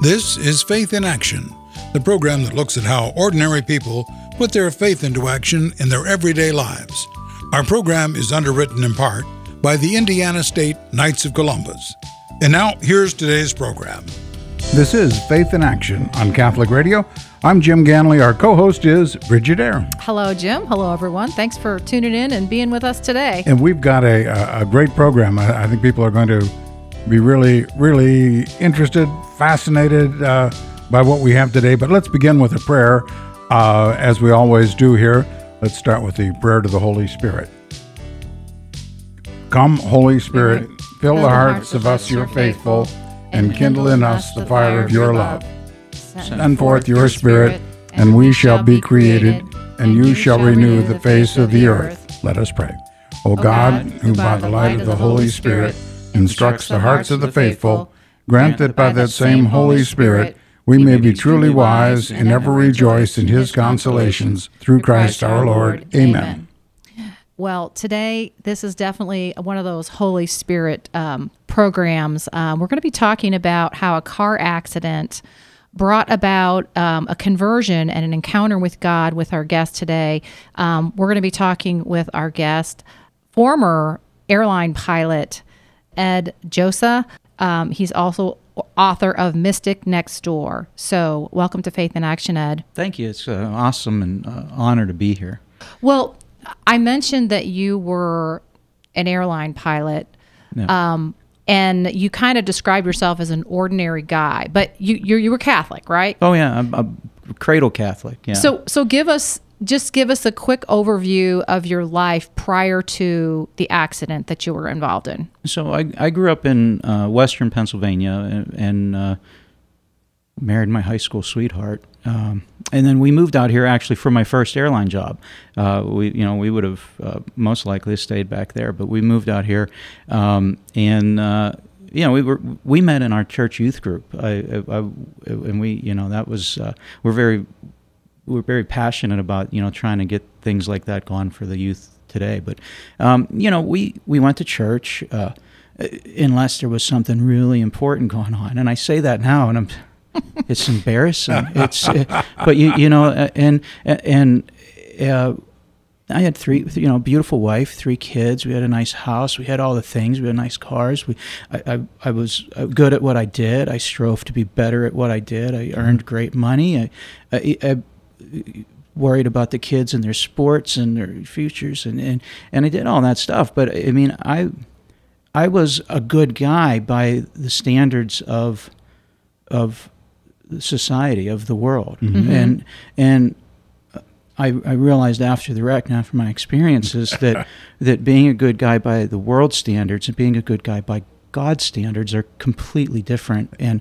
This is Faith in Action, the program that looks at how ordinary people put their faith into action in their everyday lives. Our program is underwritten in part by the Indiana State Knights of Columbus. And now, here's today's program. This is Faith in Action on Catholic Radio. I'm Jim Ganley. Our co host is Brigid Aaron. Hello, Jim. Hello, everyone. Thanks for tuning in and being with us today. And we've got a, a, great program. I, I, think people are going to be really, really interested, fascinated uh, by what we have today. But let's begin with a prayer, uh, as we always do here. Let's start with the prayer to the Holy Spirit. Come, Holy Spirit, fill the hearts of us, your faithful, and kindle in us the fire of your love. Send forth your Spirit, and we shall be created, and you shall renew the face of the earth. Let us pray. O God, who by the light of the Holy Spirit instructs the hearts of the faithful, grant that by that same Holy Spirit we may be truly wise and ever rejoice in his consolations through Christ our Lord. Amen. Well, today, this is definitely one of those Holy Spirit um, programs. Um, we're going to be talking about how a car accident brought about um, a conversion and an encounter with God with our guest today. Um, we're going to be talking with our guest, former airline pilot Ed Josa. Um, he's also author of Mystic Next Door. So, welcome to Faith in Action, Ed. Thank you. It's uh, awesome and uh, honor to be here. Well, I mentioned that you were an airline pilot. Yeah. Um, and you kind of described yourself as an ordinary guy, but you you, you were Catholic, right? Oh yeah, I'm, a cradle Catholic. Yeah. So so give us just give us a quick overview of your life prior to the accident that you were involved in. So I, I grew up in uh, Western Pennsylvania and, and uh, married my high school sweetheart, um, and then we moved out here actually for my first airline job. Uh, we you know we would have uh, most likely stayed back there, but we moved out here, um, and uh, you know, we were we met in our church youth group. I, I, I and we, you know, that was uh, we're very we're very passionate about you know trying to get things like that going for the youth today. But um, you know, we we went to church uh, unless there was something really important going on, and I say that now, and I'm it's embarrassing. It's uh, but you you know, uh, and and. Uh, I had three, you know, beautiful wife, three kids. We had a nice house. We had all the things. We had nice cars. We, I, I, I was uh, good at what I did. I strove to be better at what I did. I earned great money. I, I, I worried about the kids and their sports and their futures and, and, and I did all that stuff. But I mean, I, I was a good guy by the standards of, of society, of the world. Mm-hmm. And, and I, I realized after the wreck and after my experiences that, that being a good guy by the world standards and being a good guy by God's standards are completely different and,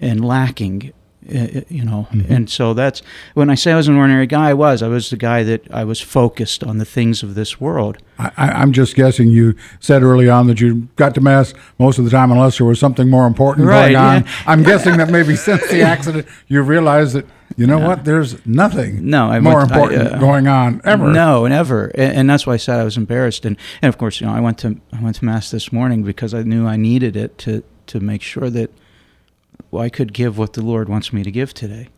and lacking you know mm-hmm. and so that's when i say i was an ordinary guy i was. I was the guy that i was focused on the things of this world. I, am just guessing. You said early on that you got to mass most of the time unless there was something more important right, going on. yeah. i'm guessing that maybe since the accident you realized that you know what? There's nothing no I more went, important I, uh, going on ever. no never. And, and that's why i said i was embarrassed. And, and of course you know i went to i went to mass this morning because i knew i needed it to to make sure that I could give what the Lord wants me to give today.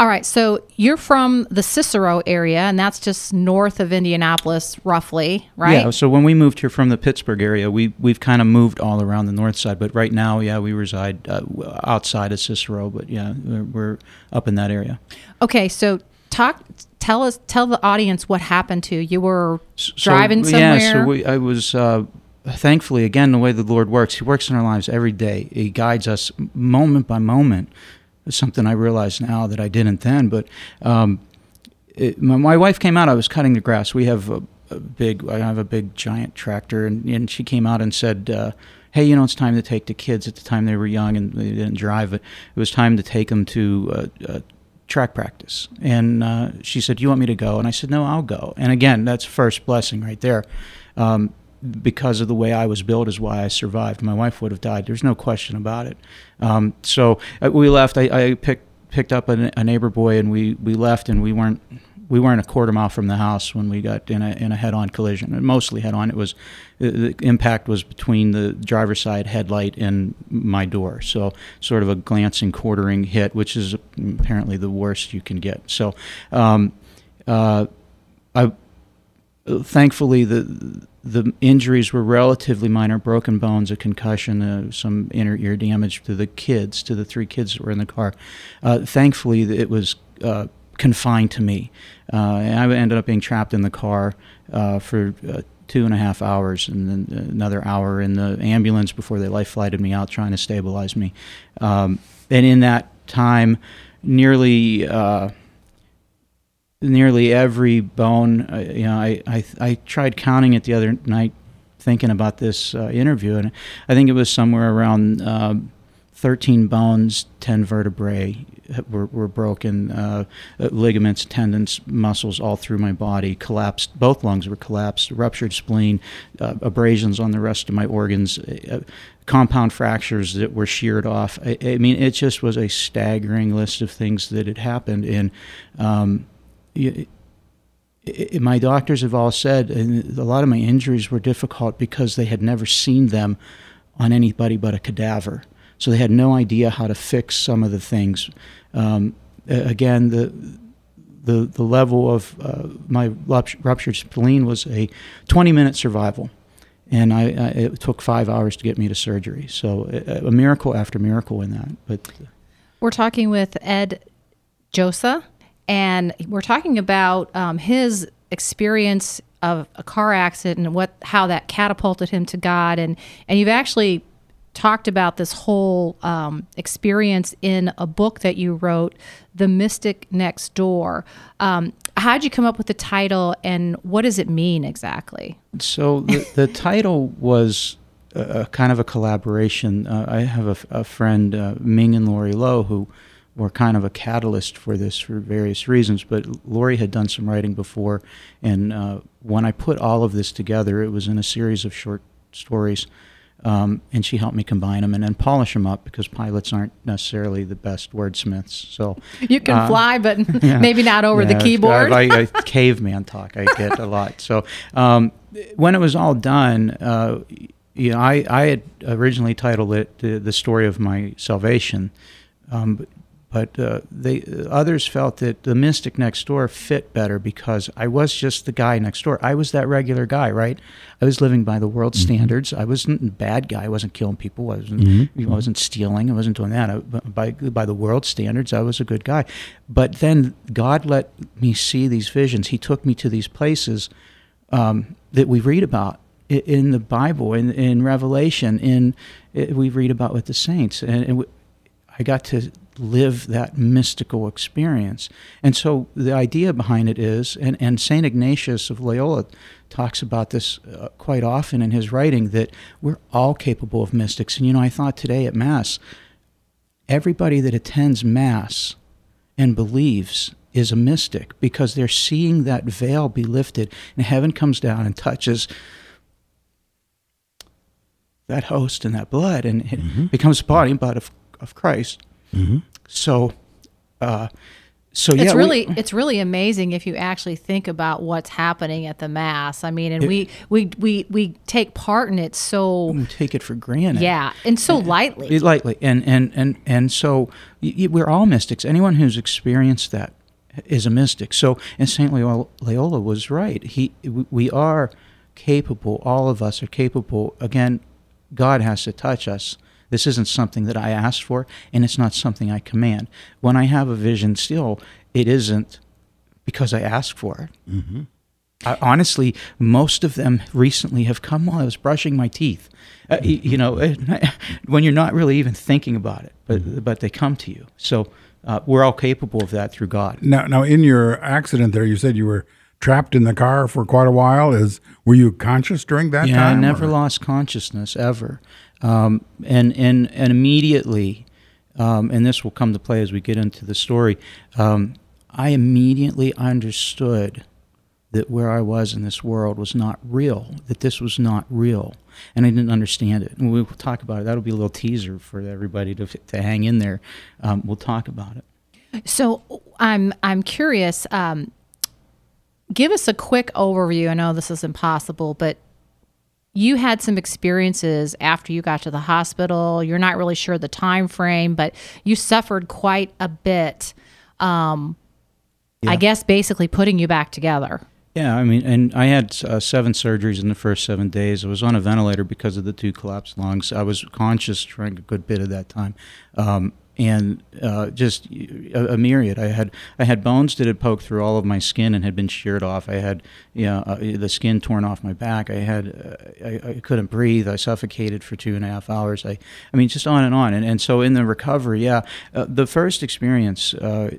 All right, so you're from the Cicero area, and that's just north of Indianapolis, roughly, right? Yeah. So when we moved here from the Pittsburgh area, we we've kind of moved all around the north side, but right now, yeah, we reside uh, outside of Cicero, but yeah, we're, we're up in that area. Okay, so talk, tell us, tell the audience what happened to you. You were so, driving somewhere. Yeah, so we, I was. Uh, thankfully, again, the way the Lord works, He works in our lives every day. He guides us moment by moment. It's something I realize now that I didn't then. But um, it, my, my, wife came out. I was cutting the grass. We have a, a big. I have a big giant tractor, and, and she came out and said. Uh, hey, you know, it's time to take the kids. At the time, they were young and they didn't drive. It, it was time to take them to uh, uh, track practice. And uh, she said, "You want me to go?" And I said, "No, I'll go." And again, that's first blessing right there. Um, because of the way I was built is why I survived. My wife would have died. There's no question about it. Um, so uh, we left. I, I, picked picked up a, a, neighbor boy and we, we left and we weren't we weren't a quarter mile from the house when we got in a in a head-on collision. And mostly head-on. It was the impact was between the driver's side headlight and my door. So sort of a glancing, quartering hit, which is apparently the worst you can get. So, um, uh, I thankfully the the injuries were relatively minor broken bones a concussion uh, some inner ear damage to the kids to the three kids that were in the car. Uh, thankfully it was uh, confined to me. Uh, and i ended up being trapped in the car uh, for uh, two and a half hours and then another hour in the ambulance before they life flighted me out trying to stabilize me. Um, and in that time nearly nearly every bone. Uh, you know, I, I I tried counting it the other night, thinking about this uh, interview, and I think it was somewhere around uh, 13 bones, 10 vertebrae were, were broken, uh, ligaments, tendons, muscles all through my body collapsed. Both lungs were collapsed, ruptured spleen, uh, abrasions on the rest of my organs. Uh, compound fractures that were sheared off. I, I, mean, it just was a staggering list of things that had happened. And um, it, my doctors have all said, and a lot of my injuries were difficult because they had never seen them on anybody but a cadaver. So they had no idea how to fix some of the things. Um, again, the the the level of uh, my ruptured spleen was a 20 minute survival, and I, I, it took five hours to get me to surgery. So a, a miracle after miracle in that. But we're talking with Ed Josa and we're talking about um, his experience of a car accident and what how that catapulted him to God, and and you've actually talked about this whole um, experience in a book that you wrote, The Mystic Next Door. Um, how'd you come up with the title, and what does it mean exactly? So the, the title was a, a, kind of a collaboration. Uh, I have a, a friend, uh, Ming and Lori Lowe, who were kind of a catalyst for this for various reasons. But Lori had done some writing before, and uh, when I put all of this together, it was in a series of short stories. Um, and she helped me combine them and then polish them up because pilots aren't necessarily the best wordsmiths. So you can uh, fly, but yeah, maybe not over yeah, the keyboard. I, I, I, caveman talk I get a lot. So um, when it was all done, uh, you know, I, I had originally titled it the, the story of my salvation. Um, but uh, they others felt that the mystic next door fit better because I was just the guy next door. I was that regular guy, right? I was living by the world mm-hmm. standards. I wasn't a bad guy. I wasn't killing people. I wasn't mm-hmm. I wasn't stealing. I wasn't doing that. I, by by the world standards, I was a good guy. But then God let me see these visions. He took me to these places um, that we read about in the Bible, in, in Revelation, in we read about with the saints, and, and I got to live that mystical experience. And so the idea behind it is, and, and St. Ignatius of Loyola talks about this uh, quite often in his writing, that we're all capable of mystics. And you know, I thought today at Mass, everybody that attends Mass and believes is a mystic because they're seeing that veil be lifted and heaven comes down and touches that host and that blood and it mm-hmm. becomes body and blood of, of Christ Mm-hmm. So, uh, so yeah, it's really we, it's really amazing if you actually think about what's happening at the mass. I mean, and it, we we we we take part in it so we take it for granted. Yeah, and so lightly, lightly, and and and and so we're all mystics. Anyone who's experienced that is a mystic. So, and Saint Loyola was right. He we are capable. All of us are capable. Again, God has to touch us this isn't something that I asked for, and it's not something I command. When I have a vision still, it isn't because I ask for it. Mm-hmm. I, honestly, most of them recently have come while I was brushing my teeth. Uh, mm-hmm. you, you, know, when you're not really even thinking about it, but mm-hmm. but they come to you. So uh, we're all capable of that through God. Now, now, in your accident there, you said you were trapped in the car for quite a while. Is were you conscious during that yeah, time? I never or? lost consciousness ever. Um, and, and, and immediately, um, and this will come to play as we get into the story, um, I immediately understood that where I was in this world was not real, that this was not real. And I didn't understand it. And we'll talk about it. That'll be a little teaser for everybody to, to hang in there. Um, we'll talk about it. So I'm I'm curious. Um, give us a quick overview. I know this is impossible, but you had some experiences after you got to the hospital. You're not really sure the time frame, but you suffered quite a bit. Um, yeah. I guess basically putting you back together. Yeah, I mean, and I had uh, seven surgeries in the first seven days. I was on a ventilator because of the two collapsed lungs. I was conscious during a good bit of that time. Um, and uh, just a, a, myriad. I had I had bones that had poked through all of my skin and had been sheared off. I had you know, uh, the skin torn off my back. I had uh, I, I, couldn't breathe. I suffocated for two and a half hours. I I mean just on and on. And and so in the recovery, yeah, uh, the first experience. Uh,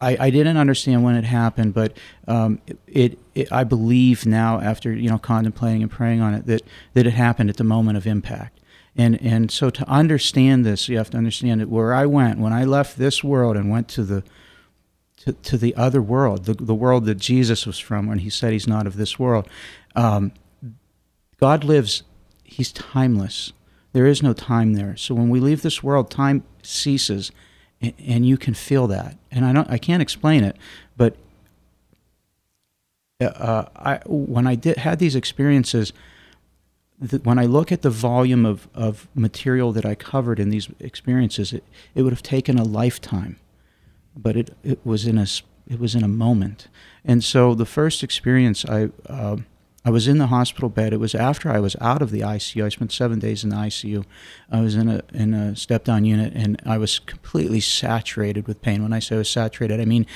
I, I didn't understand when it happened, but um, it, it, I believe now, after you know contemplating and praying on it, that that it happened at the moment of impact and and so to understand this, you have to understand where I went when I left this world and went to the to, to the other world, the, the world that Jesus was from when he said he's not of this world. Um, God lives, he's timeless. There is no time there. So when we leave this world, time ceases, and, and you can feel that. And I don't, I can't explain it, but uh, I, when I did had these experiences, the, when I look at the volume of, of material that I covered in these experiences, it, it would have taken a lifetime, but it, it was in a it was in a moment. And so the first experience, I uh, I was in the hospital bed. It was after I was out of the ICU. I spent seven days in the ICU. I was in a in a step down unit, and I was completely saturated with pain. When I say I was saturated, I mean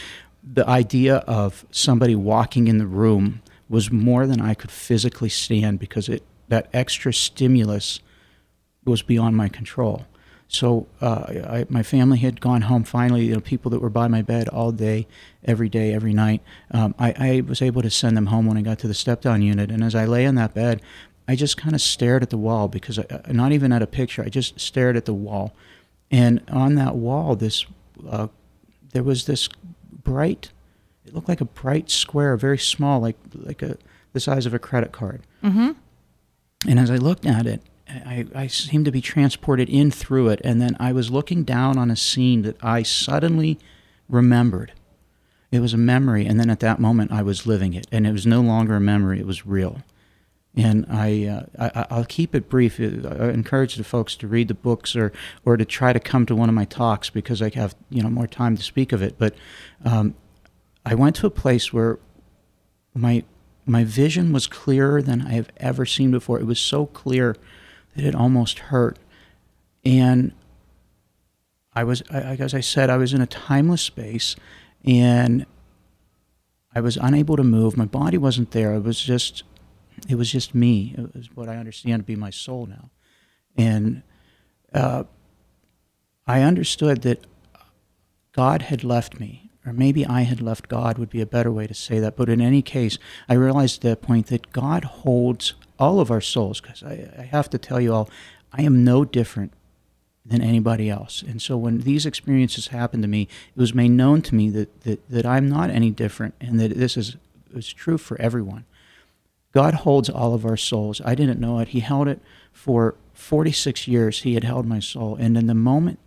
the idea of somebody walking in the room was more than I could physically stand because it that extra stimulus was beyond my control. So uh, I, my family had gone home finally. You know, people that were by my bed all day, every day, every night. Um, I, I, was able to send them home when I got to the step down unit. And as I lay in that bed, I just kind of stared at the wall because I, not even at a picture. I just stared at the wall, and on that wall, this uh, there was this bright. It looked like a bright square, very small, like like a the size of a credit card. Mm-hmm. And as I looked at it, I, I seemed to be transported in through it. And then I was looking down on a scene that I suddenly remembered. It was a memory. And then at that moment, I was living it. And it was no longer a memory, it was real. And I, uh, I, will keep it brief. I encourage the folks to read the books or, or to try to come to one of my talks because I have you know more time to speak of it. But um, I went to a place where my my vision was clearer than I have ever seen before. It was so clear that it almost hurt. And I was, as I said, I was in a timeless space and I was unable to move. My body wasn't there. It was just, it was just me. It was what I understand to be my soul now. And uh, I understood that God had left me or maybe I had left God would be a better way to say that. But in any case, I realized at that point that God holds all of our souls, because I, I, have to tell you all, I am no different than anybody else. And so when these experiences happened to me, it was made known to me that, that, that I'm not any different and that this is, is true for everyone. God holds all of our souls. I didn't know it. He held it for 46 years. He had held my soul. And in the moment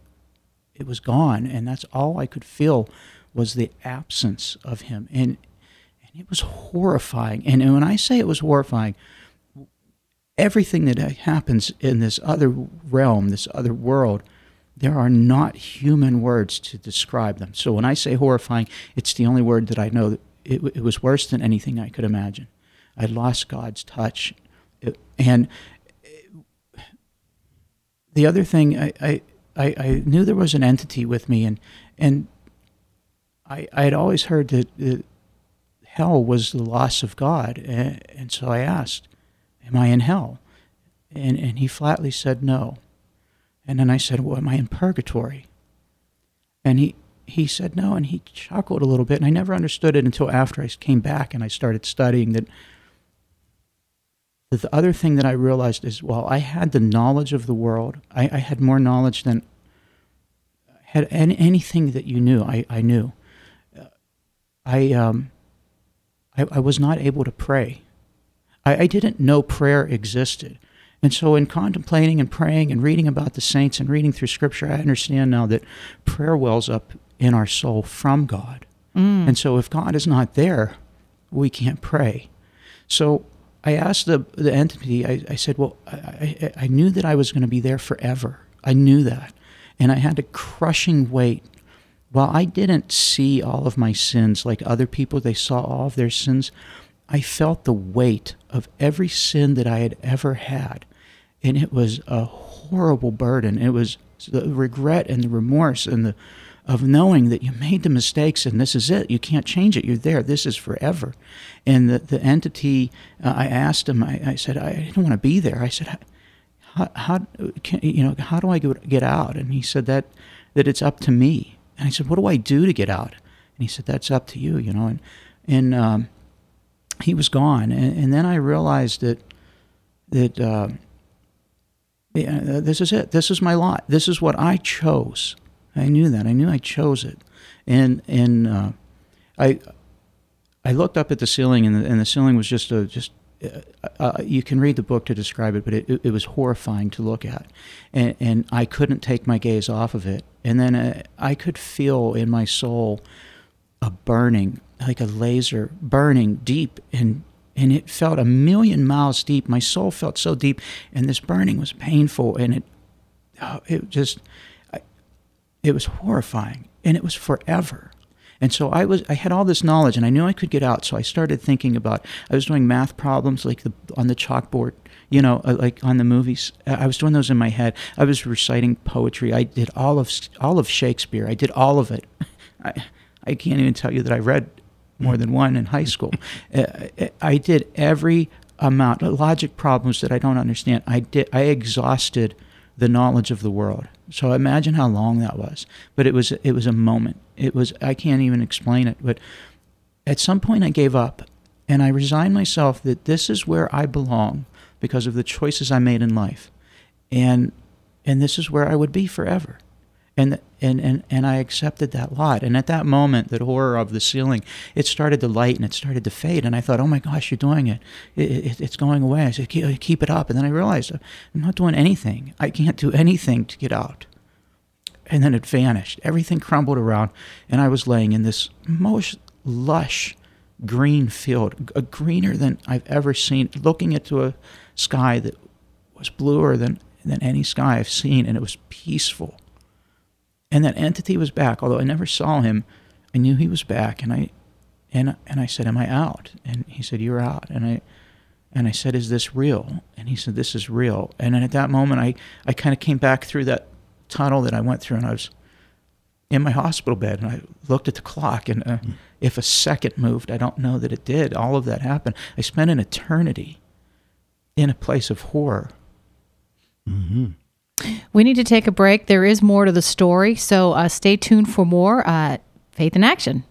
it was gone, and that's all I could feel was the absence of him. And, and it was horrifying. And when I say it was horrifying, everything that happens in this other realm, this other world, there are not human words to describe them. So when I say horrifying, it's the only word that I know. It, it was worse than anything I could imagine. I lost God's touch. And the other thing, I, I, I, knew there was an entity with me, and, and I, I had always heard that, hell was the loss of God. And, and, so I asked, Am I in hell? And, and he flatly said no. And then I said, Well, am I in purgatory? And he, he said no, and he chuckled a little bit. And I never understood it until after I came back and I started studying that. The other thing that I realized is, well, I had the knowledge of the world. I, I had more knowledge than had any, anything that you knew. I, I knew. I, um, I, I, was not able to pray. I, I didn't know prayer existed. And so, in contemplating and praying and reading about the saints and reading through Scripture, I understand now that prayer wells up in our soul from God. Mm. And so, if God is not there, we can't pray. So I asked the, the entity, I, I said, Well, I, I, I knew that I was going to be there forever. I knew that. And I had a crushing weight. While I didn't see all of my sins like other people, they saw all of their sins. I felt the weight of every sin that I had ever had. And it was a horrible burden. It was the regret and the remorse and the of knowing that you made the mistakes and this is it. You can't change it. You're there. This is forever. And the, the entity, uh, I asked him, I, I said, I didn't want to be there. I said, how, how, can, you know, how do I get out? And he said that, that it's up to me. And I said, what do I do to get out? And he said, that's up to you, you know. And, and um, he was gone. And, and, then I realized that, that uh, yeah, this is it. This is my lot. This is what I chose. I knew that. I knew I chose it, and and uh, I I looked up at the ceiling, and the, and the ceiling was just a just. Uh, uh, you can read the book to describe it, but it, it, was horrifying to look at, and, and I couldn't take my gaze off of it. And then uh, I could feel in my soul a burning, like a laser burning deep, and and it felt a million miles deep. My soul felt so deep, and this burning was painful, and it oh, it just it was horrifying, and it was forever. And so I was I had all this knowledge and I knew I could get out. So I started thinking about I was doing math problems like the on the chalkboard, you know, uh, like on the movies. I was doing those in my head. I was reciting poetry. I did all of all of Shakespeare. I did all of it. I I can't even tell you that I read more than one in high school. Uh, I did every amount of logic problems that I don't understand. I did I exhausted the knowledge of the world. So imagine how long that was. But it was it was a moment. It was I can't even explain it. But at some point I gave up and I resigned myself that this is where I belong because of the choices I made in life. And and this is where I would be forever and and and and I accepted that lot. And at that moment, that horror of the ceiling, it started to light and it started to fade. And I thought, oh my gosh, you're doing it. it, it it's going away. I said, keep, keep it up. And then I realized I'm not doing anything. I can't do anything to get out. And then it vanished. Everything crumbled around, and I was laying in this most lush green field, a greener than I've ever seen, looking into a sky that was bluer than than any sky I've seen, and it was peaceful and that entity was back. Although I never saw him, I knew he was back, and I and and I said, "Am I out?" And he said, "You're out." And I and I said, "Is this real?" And he said, "This is real." And at that moment, I I kind of came back through that tunnel that I went through, and I was in my hospital bed, and I looked at the clock, and uh, mm. if a second moved, I don't know that it did. All of that happened. I spent an eternity in a place of horror. Mm-hmm. We need to take a break. There is more to the story, so uh, stay tuned for more uh, Faith in Action.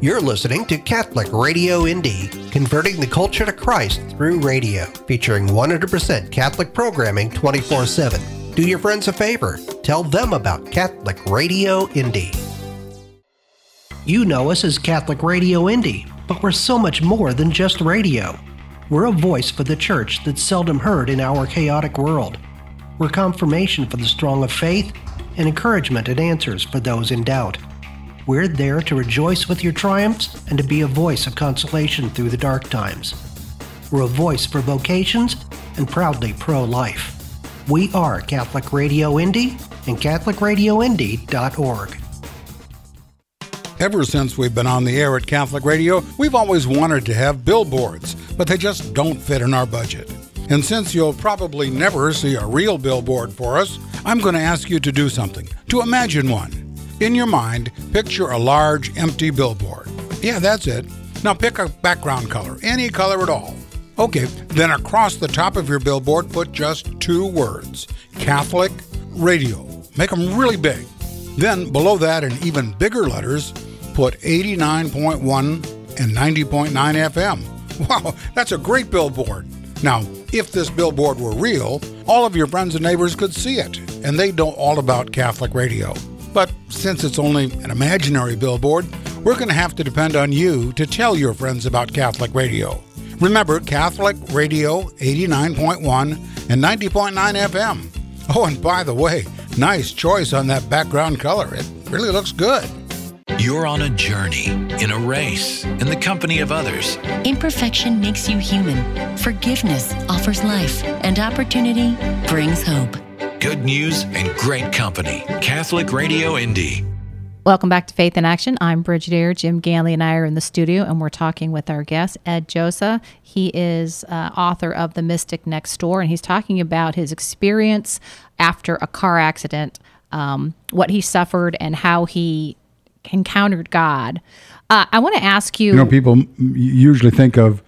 You're listening to Catholic Radio Indy, converting the culture to Christ through radio, featuring 100% Catholic programming 24 7. Do your friends a favor. Tell them about Catholic Radio Indy. You know us as Catholic Radio Indy, but we're so much more than just radio. We're a voice for the church that's seldom heard in our chaotic world. We're confirmation for the strong of faith and encouragement and answers for those in doubt. We're there to rejoice with your triumphs and to be a voice of consolation through the dark times. We're a voice for vocations and proudly pro life. We are Catholic Radio Indy and CatholicRadioIndy.org. Ever since we've been on the air at Catholic Radio, we've always wanted to have billboards, but they just don't fit in our budget. And since you'll probably never see a real billboard for us, I'm going to ask you to do something to imagine one. In your mind, picture a large, empty billboard. Yeah, that's it. Now pick a background color, any color at all. Okay, then across the top of your billboard, put just two words Catholic Radio. Make them really big. Then below that, in even bigger letters, put 89.1 and 90.9 FM. Wow, that's a great billboard. Now, if this billboard were real, all of your friends and neighbors could see it, and they'd know all about Catholic radio. But since it's only an imaginary billboard, we're going to have to depend on you to tell your friends about Catholic radio. Remember, Catholic Radio 89.1 and 90.9 FM. Oh, and by the way, nice choice on that background color. It really looks good. You're on a journey, in a race, in the company of others. Imperfection makes you human. Forgiveness offers life, and opportunity brings hope. Good news and great company. Catholic Radio Indy. Welcome back to Faith in Action. I'm Brigid Eyre. Jim Ganley and I are in the studio, and we're talking with our guest, Ed Josa. He is uh, author of The Mystic Next Door, and he's talking about his experience after a car accident, um, what he suffered, and how he encountered God. Uh, I want to ask you. You know, people usually think of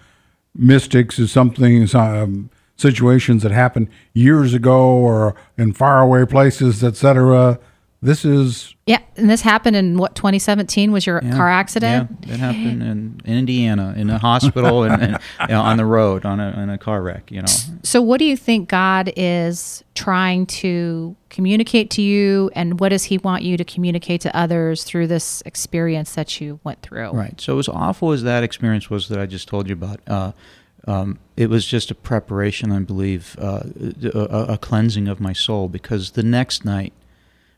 mystics as something, um, situations that happened years ago or in faraway places, etc. This is yeah, and this happened in what 2017 was your Yeah. car accident. Yeah, it happened in, in Indiana, in a hospital, and, and you know, on the road, on a, in a car wreck. You know, So, what do you think God is trying to communicate to you, and what does He want you to communicate to others through this experience that you went through? Right. So as awful as that experience was that I just told you about, uh, um, it was just a preparation, I believe, uh, a, a cleansing of my soul. Because the next night,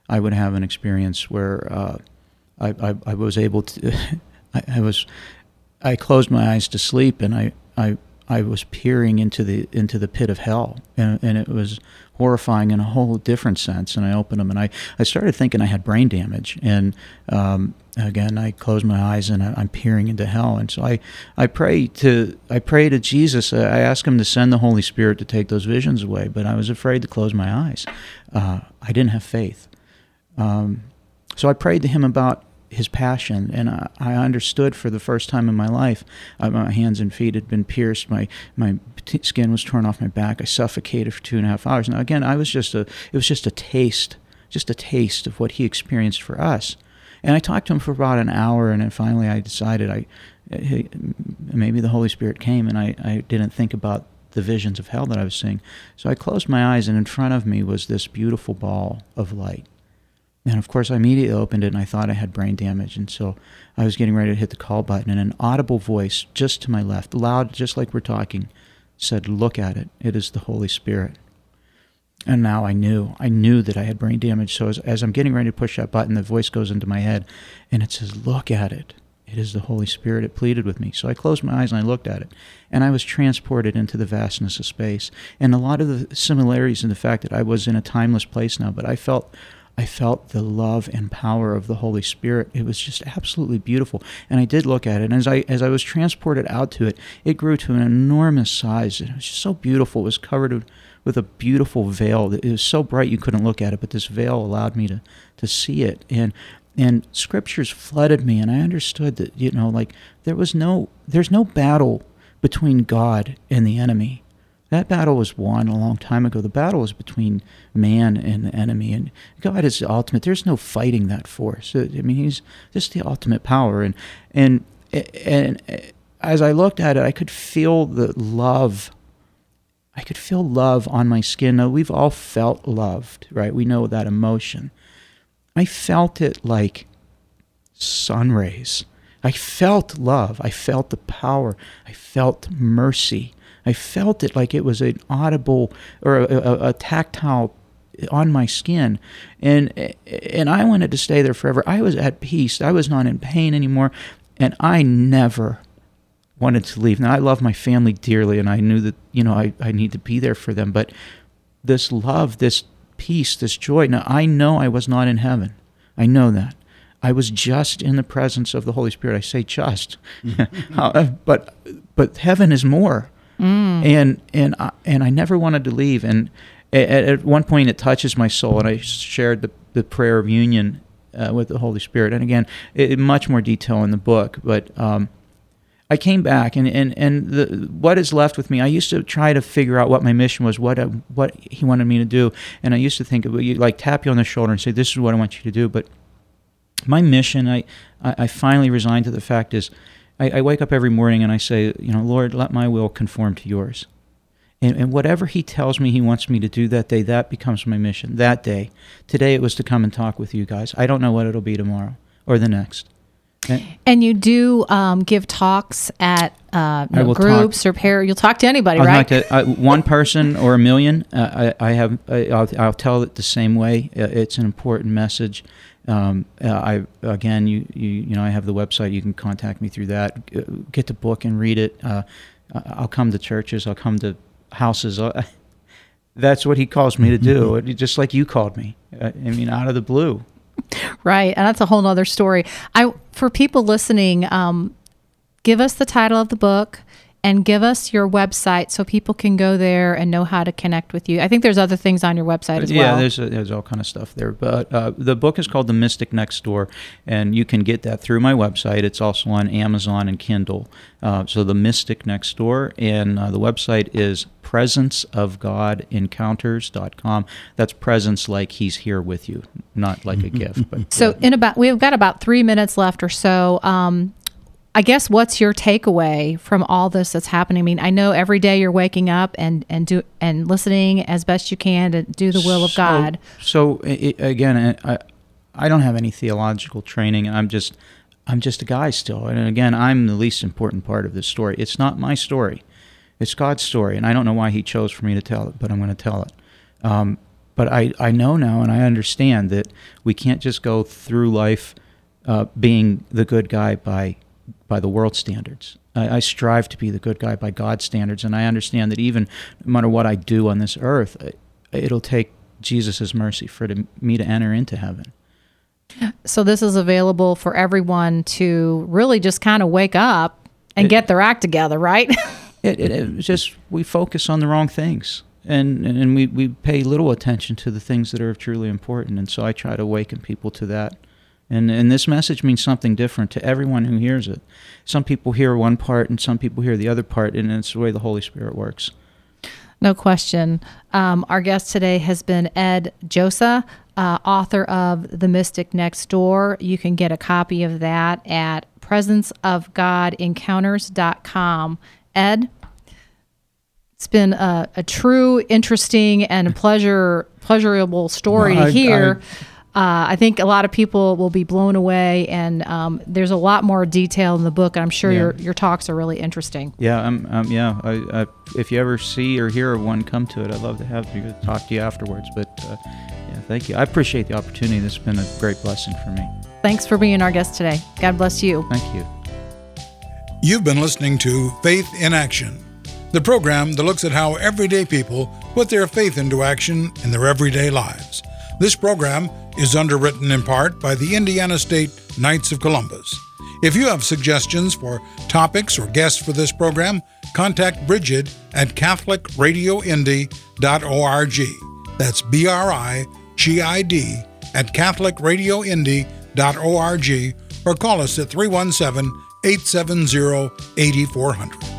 I would have an experience where uh, I, I, I was able to, I, I was, I closed my eyes to sleep, and I, I, I was peering into the into the pit of hell, and, and it was horrifying in a whole different sense. And I opened them, and I, I started thinking I had brain damage, and um, again I closed my eyes, and I, I'm peering into hell. And so I, I pray to I pray to Jesus. I ask Him to send the Holy Spirit to take those visions away, but I was afraid to close my eyes. Uh, I didn't have faith. Um, so I prayed to him about his passion, and I, I understood for the first time in my life. Uh, my hands and feet had been pierced. My my t- skin was torn off my back. I suffocated for two and a half hours. Now again, I was just a. It was just a taste, just a taste of what he experienced for us. And I talked to him for about an hour, and then finally I decided I, maybe the Holy Spirit came, and I, I didn't think about the visions of hell that I was seeing. So I closed my eyes, and in front of me was this beautiful ball of light. And of course, I immediately opened it and I thought I had brain damage. And so I was getting ready to hit the call button, and an audible voice just to my left, loud, just like we're talking, said, Look at it. It is the Holy Spirit. And now I knew. I knew that I had brain damage. So as, as I'm getting ready to push that button, the voice goes into my head and it says, Look at it. It is the Holy Spirit. It pleaded with me. So I closed my eyes and I looked at it. And I was transported into the vastness of space. And a lot of the similarities in the fact that I was in a timeless place now, but I felt I felt the love and power of the Holy Spirit. It was just absolutely beautiful. And I did look at it. And as I as I was transported out to it, it grew to an enormous size. It was just so beautiful. It was covered with, a beautiful veil. It was so bright you couldn't look at it, but this veil allowed me to, to see it. And and scriptures flooded me and I understood that, you know, like there was no there's no battle between God and the enemy. That battle was won a long time ago. The battle was between man and the enemy, and God is the ultimate. There's no fighting that force. Uh, I mean, He's just the ultimate power. And and and as I looked at it, I could feel the love. I could feel love on my skin. Now, we've all felt loved, right? We know that emotion. I felt it like sun rays. I felt love. I felt the power. I felt mercy. I felt it like it was an audible or a, a, a, tactile on my skin, and and I wanted to stay there forever. I was at peace. I was not in pain anymore, and I never wanted to leave. Now I love my family dearly, and I knew that you know I, I need to be there for them. But this love, this peace, this joy. Now I know I was not in heaven. I know that. I was just in the presence of the Holy Spirit. I say just, but but heaven is more. Mm. And and I, and I never wanted to leave. And at, at, one point, it touches my soul, and I shared the the prayer of union uh, with the Holy Spirit. And again, in much more detail in the book, but. Um, I came back, and and and the, what is left with me. I used to try to figure out what my mission was, what what he wanted me to do, and I used to think, you like tap you on the shoulder and say, "This is what I want you to do." But my mission, I I finally resigned to the fact is, I, I wake up every morning and I say, you know, Lord, let my will conform to yours. And, and, whatever he tells me he wants me to do that day, that becomes my mission. That day. Today it was to come and talk with you guys. I don't know what it'll be tomorrow or the next. And- And you do um, give talks at uh, you I know, will groups or pair. You'll talk to anybody, I'll right? to, uh, one person or a million. Uh, I, I have. I, I'll, I'll tell it the same way. Uh, it's an important message. Um, uh, I again, you, you you know, I have the website. You can contact me through that. Uh, Get the book and read it. Uh, I'll come to churches. I'll come to houses. Uh, That's what he calls me to do. Just like you called me. I mean, out of the blue. Right, and that's a whole other story. I for people listening, um, give us the title of the book and give us your website so people can go there and know how to connect with you. I think there's other things on your website as yeah, well. Yeah, there's there's all kind of stuff there. But uh, the book is called The Mystic Next Door, and you can get that through my website. It's also on Amazon and Kindle. Uh, so The Mystic Next Door, and uh, the website is presenceofgodencounters.com. That's presence like He's here with you, not like a gift. But So in about we've got about three minutes left or so. Um, I guess what's your takeaway from all this that's happening? I mean, I know every day you're waking up and and do and listening as best you can to do the will of God. So, i i again, I I don't have any theological training. I'm just I'm just a guy still, and again, I'm the least important part of this story. It's not my story; it's God's story, and I don't know why He chose for me to tell it, but I'm going to tell it. Um, but I I know now, and I understand that we can't just go through life uh, being the good guy by by the world standards. I, I strive to be the good guy by God's standards, and I understand that even no matter what I do on this earth, it- it'll take Jesus' mercy for to, me to enter into heaven. So this is available for everyone to really just kind of wake up and get their act together, right? It, it, it's just we focus on the wrong things, and and we, we pay little attention to the things that are truly important. And so I try to awaken people to that. And and this message means something different to everyone who hears it. Some people hear one part, and some people hear the other part, and it's the way the Holy Spirit works. No question. Um, our guest today has been Ed Josa, uh, author of The Mystic Next Door. You can get a copy of that at presenceofgodencounters.com. Ed, it's been a, a true, interesting, and pleasure pleasurable story Well, to I- hear. Uh, I think a lot of people will be blown away, and um, there's a lot more detail in the book. And I'm sure Yeah. your your talks are really interesting. Yeah, um, um, yeah. I, I, if you ever see or hear of one, come to it. I'd love to have you talk to you afterwards. But uh, yeah, thank you. I appreciate the opportunity. This has been a great blessing for me. Thanks for being our guest today. God bless you. Thank you. You've been listening to Faith in Action, the program that looks at how everyday people put their faith into action in their everyday lives. This program is underwritten in part by the Indiana State Knights of Columbus. If you have suggestions for topics or guests for this program, contact Brigid at CatholicRadioIndy.org. That's B R I G I D at CatholicRadioIndy.org or call us at 317 870 8400.